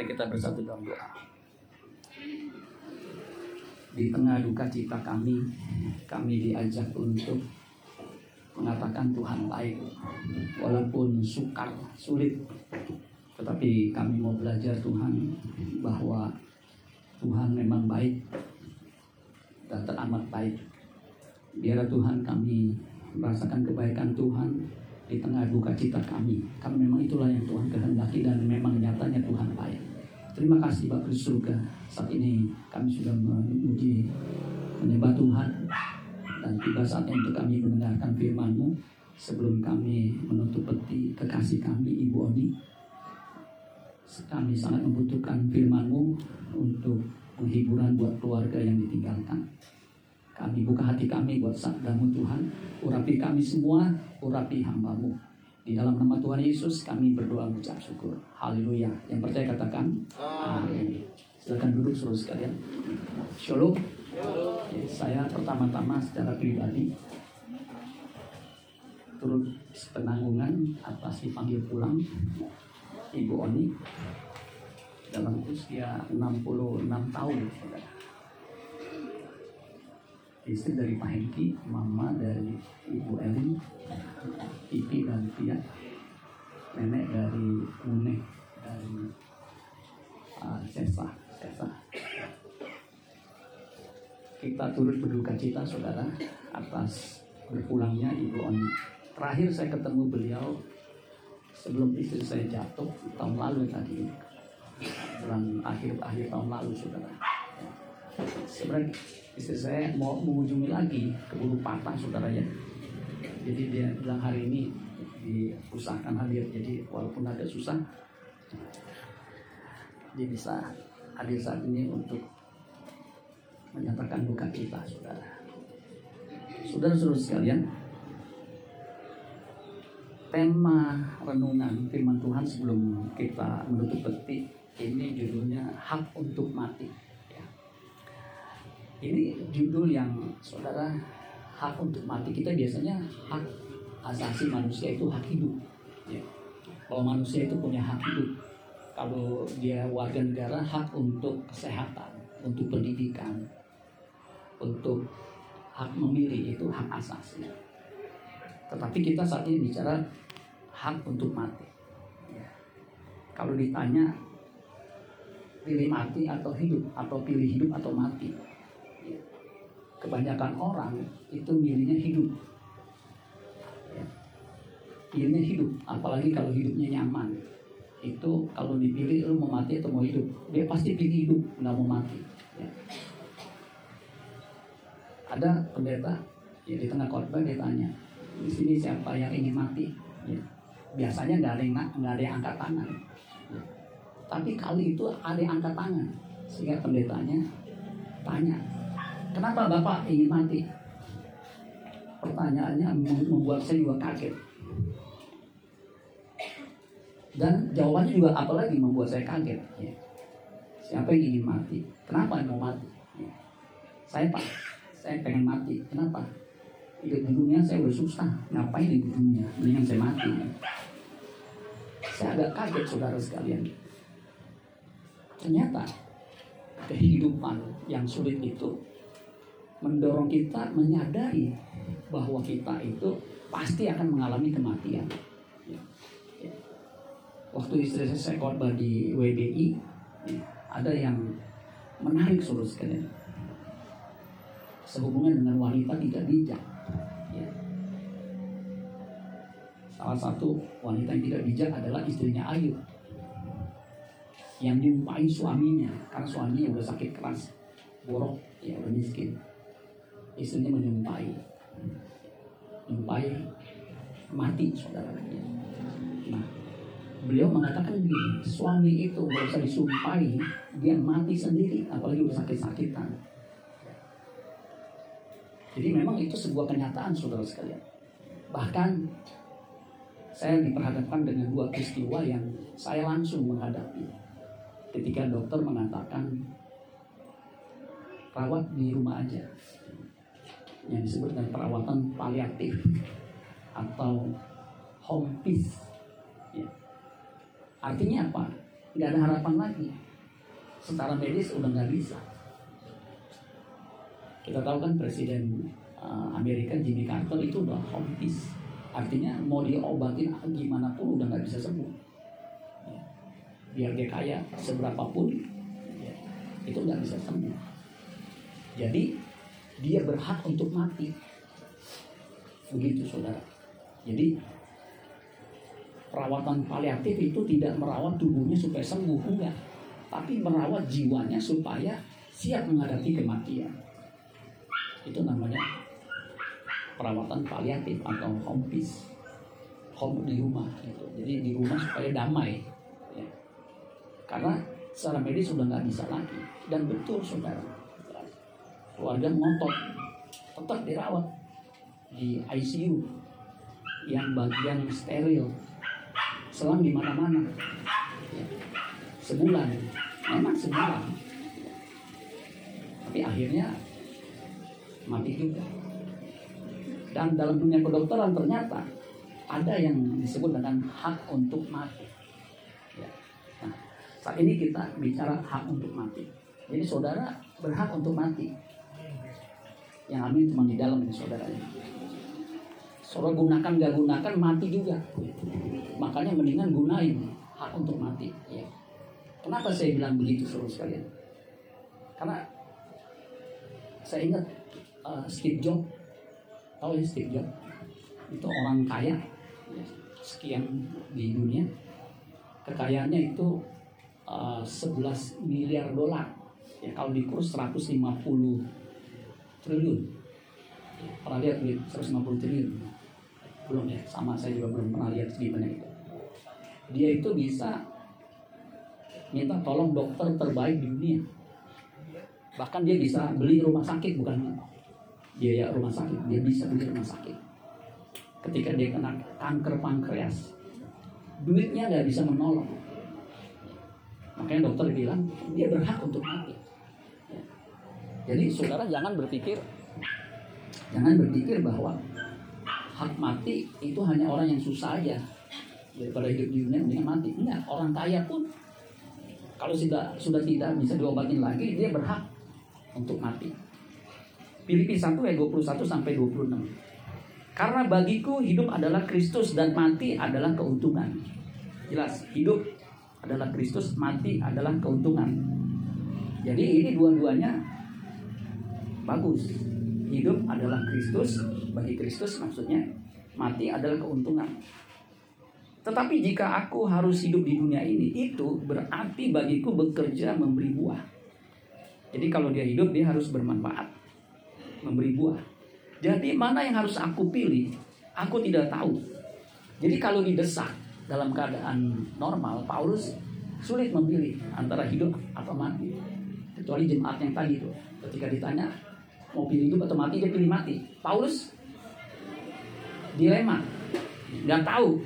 Mari kita bersatu dalam doa. Di tengah duka cita kami, kami diajak untuk mengatakan Tuhan baik, walaupun sukar, sulit, tetapi kami mau belajar Tuhan bahwa Tuhan memang baik dan teramat baik. Biar Tuhan kami merasakan kebaikan Tuhan di tengah duka cita kami. Karena memang itulah yang Tuhan kehendaki dan memang nyatanya Tuhan baik. Terima kasih Bapak surga. Saat ini kami sudah memuji menyembah Tuhan dan tiba saatnya untuk kami mendengarkan firman-Mu sebelum kami menutup peti kekasih kami Ibu Oni. Kami sangat membutuhkan firman-Mu untuk penghiburan buat keluarga yang ditinggalkan. Kami buka hati kami buat sabdamu Tuhan. Urapi kami semua, urapi hambamu. Di dalam nama Tuhan Yesus kami berdoa mengucap syukur. Haleluya. Yang percaya katakan. Amin. Silakan duduk seluruh sekalian. Shalom. Saya pertama-tama secara pribadi turut penanggungan atas dipanggil pulang Ibu Oni dalam usia 66 tahun. Istri dari Pak Hengki, mama dari Ibu Elin, Pipi dan Tia, nenek dari Mune, dari uh, Sesa, Sesa. Kita turut berduka cita saudara atas berpulangnya Ibu Oni. Terakhir saya ketemu beliau sebelum istri saya jatuh tahun lalu tadi bulan akhir-akhir tahun lalu saudara. Sebenarnya istri saya mau mengunjungi lagi keburu patah saudara ya. Jadi dia bilang hari ini diusahakan hadir. Jadi walaupun agak susah, dia bisa hadir saat ini untuk menyatakan duka cita saudara. Saudara-saudara sekalian, tema renungan firman Tuhan sebelum kita menutup peti ini judulnya hak untuk mati. Ya. Ini judul yang saudara hak untuk mati kita biasanya hak asasi manusia itu hak hidup. Ya. Bahwa manusia itu punya hak hidup. Kalau dia warga negara hak untuk kesehatan, untuk pendidikan, untuk hak memilih itu hak asasi. Tetapi kita saat ini bicara hak untuk mati. Ya. Kalau ditanya pilih mati atau hidup atau pilih hidup atau mati. Kebanyakan orang itu milihnya hidup. Ya. Pilihnya hidup, apalagi kalau hidupnya nyaman. Itu kalau dipilih lu mau mati atau mau hidup, dia pasti pilih hidup, nggak mau mati. Ya. Ada pendeta ya di tengah khotbah dia tanya, di sini siapa yang ingin mati? Ya. Biasanya nggak ada yang ada yang angkat tangan. Ya. Tapi kali itu ada yang angkat tangan, sehingga pendetanya tanya, kenapa bapak ingin mati? Pertanyaannya membuat saya juga kaget. Dan jawabannya juga apalagi membuat saya kaget. Ya. Siapa yang ingin mati? Kenapa mau mati? Ya. Saya pak, saya pengen mati. Kenapa? hidup di dunia saya udah susah ngapain di dunia mendingan saya mati saya agak kaget saudara sekalian ternyata kehidupan yang sulit itu mendorong kita menyadari bahwa kita itu pasti akan mengalami kematian Ya. Waktu istri saya khotbah di WBI ya, ada yang menarik saudara sekalian sehubungan dengan wanita tidak bijak Ya. Salah satu wanita yang tidak bijak adalah istrinya Ayub yang diupai suaminya karena suaminya udah sakit keras, borok, ya udah miskin. Istrinya menyumpai, menyumpai mati saudara. Nah, beliau mengatakan begini, suami itu nggak usah disumpai, dia mati sendiri, apalagi udah sakit-sakitan. Jadi memang itu sebuah kenyataan saudara sekalian. Bahkan saya diperhadapkan dengan dua peristiwa yang saya langsung menghadapi. Ketika dokter mengatakan rawat di rumah aja, yang disebut dengan perawatan paliatif atau home peace. Ya. Artinya apa? Nggak ada harapan lagi. Secara medis udah nggak bisa. Kita tahu kan Presiden uh, Amerika Jimmy Carter itu udah home peace Artinya mau diobatin gimana pun udah nggak bisa sembuh. Ya. Biar dia kaya seberapa pun, ya, itu nggak bisa sembuh. Jadi dia berhak untuk mati. Begitu saudara. Jadi perawatan paliatif itu tidak merawat tubuhnya supaya sembuh, enggak. Tapi merawat jiwanya supaya siap menghadapi kematian. Itu namanya perawatan paliatif atau peace home di rumah gitu. jadi di rumah supaya damai ya. karena secara medis sudah nggak bisa lagi dan betul saudara keluarga ngotot tetap dirawat di ICU yang bagian steril selang di mana-mana ya. sebulan memang sebulan tapi akhirnya mati juga dan dalam dunia kedokteran ternyata ada yang disebut dengan hak untuk mati. Ya. Nah, saat ini kita bicara hak untuk mati. Jadi saudara berhak untuk mati. Yang amin cuma di dalam ini saudara. Saudara gunakan gak gunakan mati juga. Makanya mendingan gunain hak untuk mati. Ya. Kenapa saya bilang begitu saudara sekalian? Karena saya ingat uh, Steve Jobs tahu ya Steve Jobs itu orang kaya sekian di dunia kekayaannya itu uh, 11 miliar dolar ya kalau dikurs 150 triliun. Pernah lihat duit 150 triliun? Belum ya sama saya juga belum pernah lihat gimana itu dia itu bisa minta tolong dokter terbaik di dunia. Bahkan dia bisa beli rumah sakit bukan biaya rumah sakit dia bisa beli rumah sakit. Ketika dia kena kanker pankreas duitnya nggak bisa menolong. Makanya dokter bilang dia berhak untuk mati jadi saudara jangan berpikir jangan berpikir bahwa hak mati itu hanya orang yang susah aja daripada hidup di dunia mendingan mati enggak orang kaya pun kalau sudah sudah tidak bisa diobatin lagi dia berhak untuk mati Filipi 1 ayat 21 sampai 26. Karena bagiku hidup adalah Kristus dan mati adalah keuntungan. Jelas, hidup adalah Kristus, mati adalah keuntungan. Jadi ini dua-duanya bagus. Hidup adalah Kristus, bagi Kristus maksudnya mati adalah keuntungan. Tetapi jika aku harus hidup di dunia ini, itu berarti bagiku bekerja memberi buah. Jadi kalau dia hidup, dia harus bermanfaat memberi buah. Jadi mana yang harus aku pilih? Aku tidak tahu. Jadi kalau didesak dalam keadaan normal, Paulus sulit memilih antara hidup atau mati. Kecuali jemaat yang tadi itu. Ketika ditanya mau pilih hidup atau mati, dia pilih mati. Paulus dilema, nggak tahu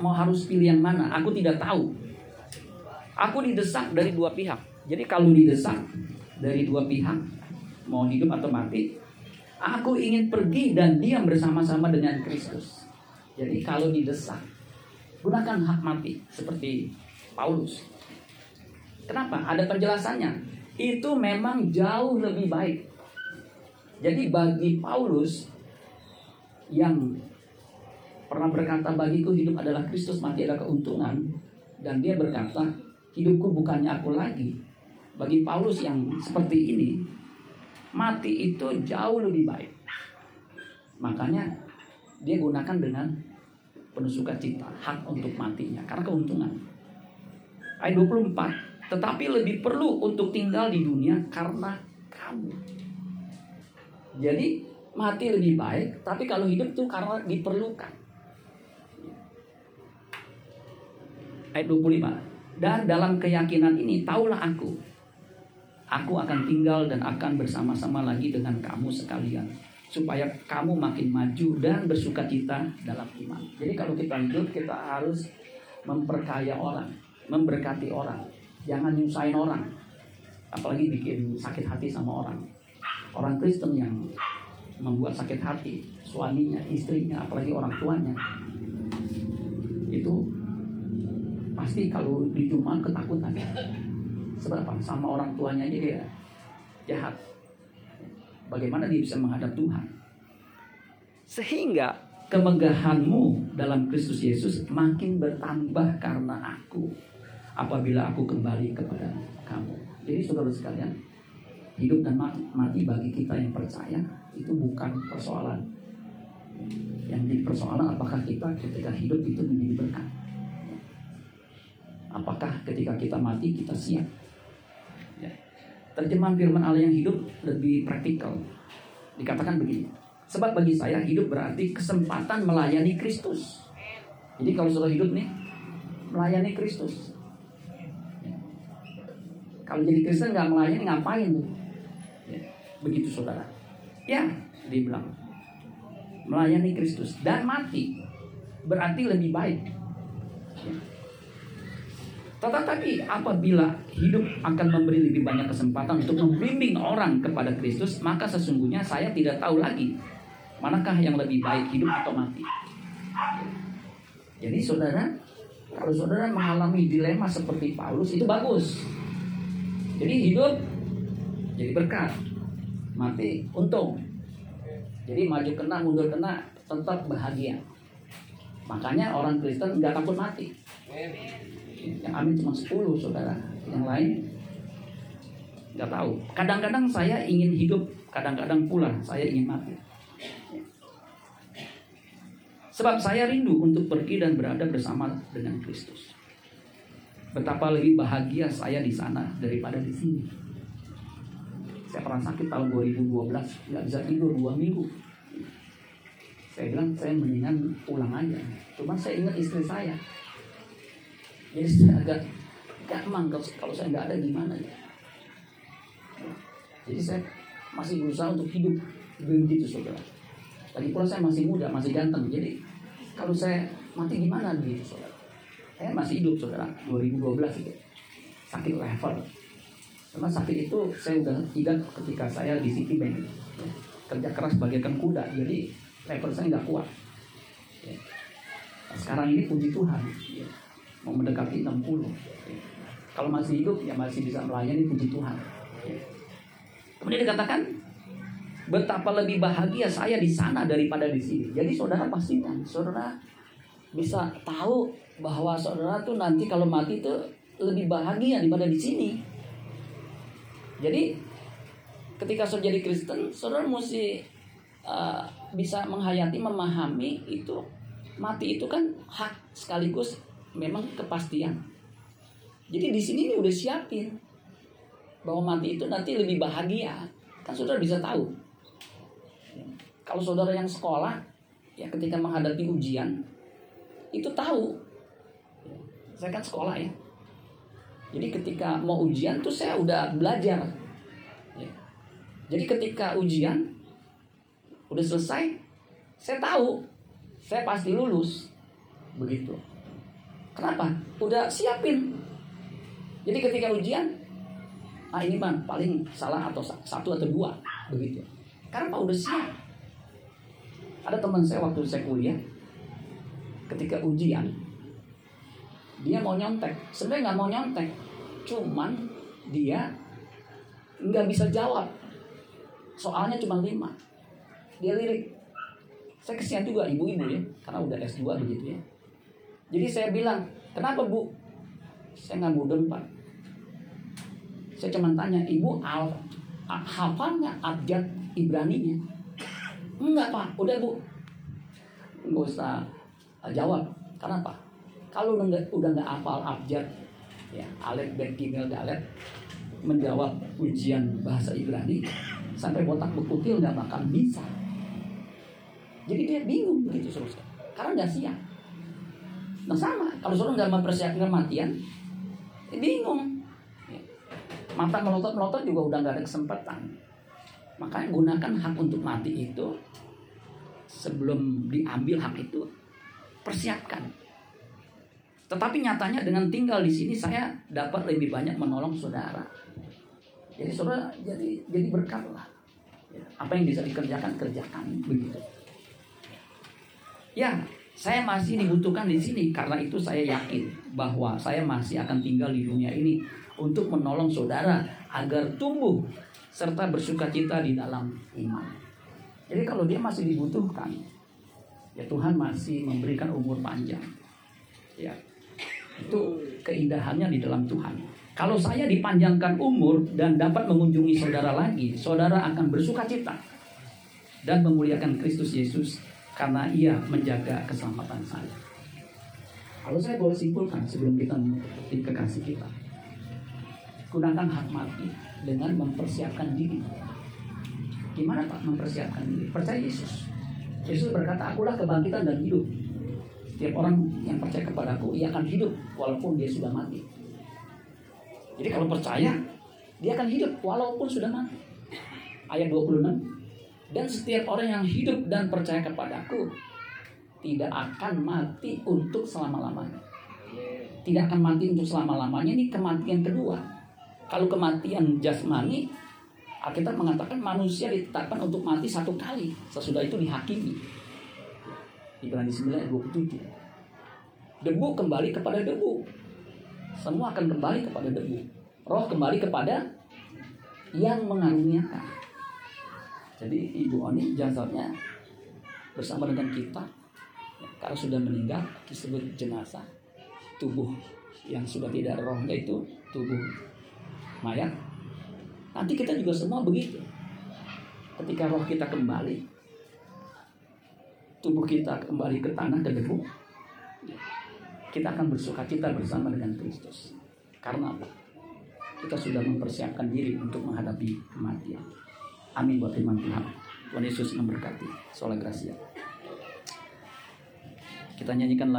mau harus pilih yang mana. Aku tidak tahu. Aku didesak dari dua pihak. Jadi kalau didesak dari dua pihak, mau hidup atau mati, Aku ingin pergi dan diam bersama-sama dengan Kristus. Jadi kalau didesak, gunakan hak mati seperti Paulus. Kenapa? Ada penjelasannya. Itu memang jauh lebih baik. Jadi bagi Paulus yang pernah berkata bagiku hidup adalah Kristus mati adalah keuntungan dan dia berkata hidupku bukannya aku lagi bagi Paulus yang seperti ini mati itu jauh lebih baik. Makanya dia gunakan dengan penuh sukacita, hak untuk matinya, karena keuntungan. Ayat 24, tetapi lebih perlu untuk tinggal di dunia karena kamu. Jadi mati lebih baik, tapi kalau hidup itu karena diperlukan. Ayat 25, dan dalam keyakinan ini, taulah aku Aku akan tinggal dan akan bersama-sama lagi dengan kamu sekalian. supaya kamu makin maju dan bersuka cita dalam iman. Jadi kalau kita hidup kita harus memperkaya orang, memberkati orang, jangan nyusahin orang, apalagi bikin sakit hati sama orang. Orang Kristen yang membuat sakit hati suaminya, istrinya, apalagi orang tuanya, itu pasti kalau di Jumat ketakutan. Seberapa sama orang tuanya aja dia jahat. Bagaimana dia bisa menghadap Tuhan? Sehingga kemegahanmu dalam Kristus Yesus makin bertambah karena aku apabila aku kembali kepada kamu. Jadi saudara sekalian, hidup dan mati bagi kita yang percaya itu bukan persoalan. Yang jadi persoalan apakah kita ketika hidup itu menjadi berkat. Apakah ketika kita mati kita siap Terjemahan firman Allah yang hidup lebih praktikal. Dikatakan begini. Sebab bagi saya hidup berarti kesempatan melayani Kristus. Jadi kalau sudah hidup nih, melayani Kristus. Kalau jadi Kristen nggak melayani ngapain tuh? Begitu saudara. Ya, dibilang melayani Kristus dan mati berarti lebih baik. Tetapi apabila hidup akan memberi lebih banyak kesempatan untuk membimbing orang kepada Kristus, maka sesungguhnya saya tidak tahu lagi manakah yang lebih baik hidup atau mati. Jadi saudara, kalau saudara mengalami dilema seperti Paulus itu bagus. Jadi hidup jadi berkat, mati. Untung. Jadi maju kena, mundur kena, tetap bahagia. Makanya orang Kristen nggak takut mati. Yang amin cuma 10 saudara. Yang lain nggak tahu. Kadang-kadang saya ingin hidup kadang-kadang pula saya ingin mati. Sebab saya rindu untuk pergi dan berada bersama dengan Kristus. Betapa lebih bahagia saya di sana daripada di sini saya pernah sakit tahun 2012 nggak bisa tidur dua minggu saya bilang saya mendingan pulang aja cuma saya ingat istri saya jadi saya agak gampang kalau, kalau saya nggak ada gimana ya. Jadi saya masih berusaha untuk hidup begitu saudara. Lagi pula saya masih muda, masih ganteng. Jadi kalau saya mati gimana begitu saudara? Saya masih hidup saudara, 2012 itu. Sakit level. Karena sakit itu saya udah tidak ketika saya di Citibank. Kerja keras bagaikan kuda, jadi level saya nggak kuat. Nah, sekarang ini puji Tuhan mau mendekati 60 kalau masih hidup ya masih bisa melayani puji Tuhan. Kemudian dikatakan betapa lebih bahagia saya di sana daripada di sini. Jadi saudara pastikan saudara bisa tahu bahwa saudara tuh nanti kalau mati itu lebih bahagia daripada di sini jadi ketika saudara jadi Kristen saudara mesti uh, bisa menghayati memahami itu mati itu kan hak sekaligus memang kepastian. Jadi di sini udah siapin bahwa mati itu nanti lebih bahagia. Kan saudara bisa tahu. Kalau saudara yang sekolah, ya ketika menghadapi ujian, itu tahu. Saya kan sekolah ya. Jadi ketika mau ujian tuh saya udah belajar. Ya. Jadi ketika ujian udah selesai, saya tahu saya pasti lulus. Begitu. Kenapa? Udah siapin. Jadi ketika ujian, ah ini bang paling salah atau satu atau dua begitu. Karena pak udah siap. Ada teman saya waktu saya kuliah, ketika ujian, dia mau nyontek. Sebenarnya nggak mau nyontek, cuman dia nggak bisa jawab. Soalnya cuma lima. Dia lirik. Saya kesian juga ibu-ibu ya, karena udah S2 begitu ya jadi saya bilang, kenapa bu? Saya nggak mudeng pak. Saya cuma tanya, ibu al hafalnya abjad Ibrani-nya? Enggak pak, udah bu. Nggak usah jawab. Kenapa? Kalau udah udah nggak hafal abjad, ya alif bet gimel dalet, menjawab ujian bahasa Ibrani sampai botak bekutil nggak bakal bisa. Jadi dia bingung begitu terus, karena nggak siap. Nah sama, kalau suruh nggak mempersiapkan kematian, ya bingung. Mata melotot-melotot juga udah nggak ada kesempatan. Makanya gunakan hak untuk mati itu sebelum diambil hak itu persiapkan. Tetapi nyatanya dengan tinggal di sini saya dapat lebih banyak menolong saudara. Jadi saudara jadi jadi berkat lah. Ya, apa yang bisa dikerjakan kerjakan begitu. Ya, saya masih dibutuhkan di sini karena itu saya yakin bahwa saya masih akan tinggal di dunia ini untuk menolong saudara agar tumbuh serta bersuka cita di dalam iman. Jadi kalau dia masih dibutuhkan, ya Tuhan masih memberikan umur panjang. Ya, itu keindahannya di dalam Tuhan. Kalau saya dipanjangkan umur dan dapat mengunjungi saudara lagi, saudara akan bersuka cita dan memuliakan Kristus Yesus karena ia menjaga keselamatan saya. Kalau saya boleh simpulkan sebelum kita menutupi kekasih kita, gunakan hak mati dengan mempersiapkan diri. Gimana Pak mempersiapkan diri? Percaya Yesus. Yesus berkata, akulah kebangkitan dan hidup. Setiap orang yang percaya kepadaku, ia akan hidup walaupun dia sudah mati. Jadi kalau percaya, dia akan hidup walaupun sudah mati. Ayat 26. Dan setiap orang yang hidup dan percaya kepadaku, tidak akan mati untuk selama-lamanya. Tidak akan mati untuk selama-lamanya, ini kematian kedua kalau kematian jasmani, Alkitab mengatakan manusia ditetapkan untuk mati satu kali. Sesudah itu dihakimi. Ibrani 9 ayat 27. Debu kembali kepada debu. Semua akan kembali kepada debu. Roh kembali kepada yang mengaruniakan. Jadi Ibu Oni jasadnya bersama dengan kita karena sudah meninggal disebut jenazah tubuh yang sudah tidak rohnya itu tubuh mayat. Nanti kita juga semua begitu. Ketika roh kita kembali, tubuh kita kembali ke tanah dan debu, kita akan bersuka cita bersama dengan Kristus. Karena apa? Kita sudah mempersiapkan diri untuk menghadapi kematian. Amin buat firman Tuhan. Tuhan Yesus memberkati. Sola Gracia. Kita nyanyikan lagi.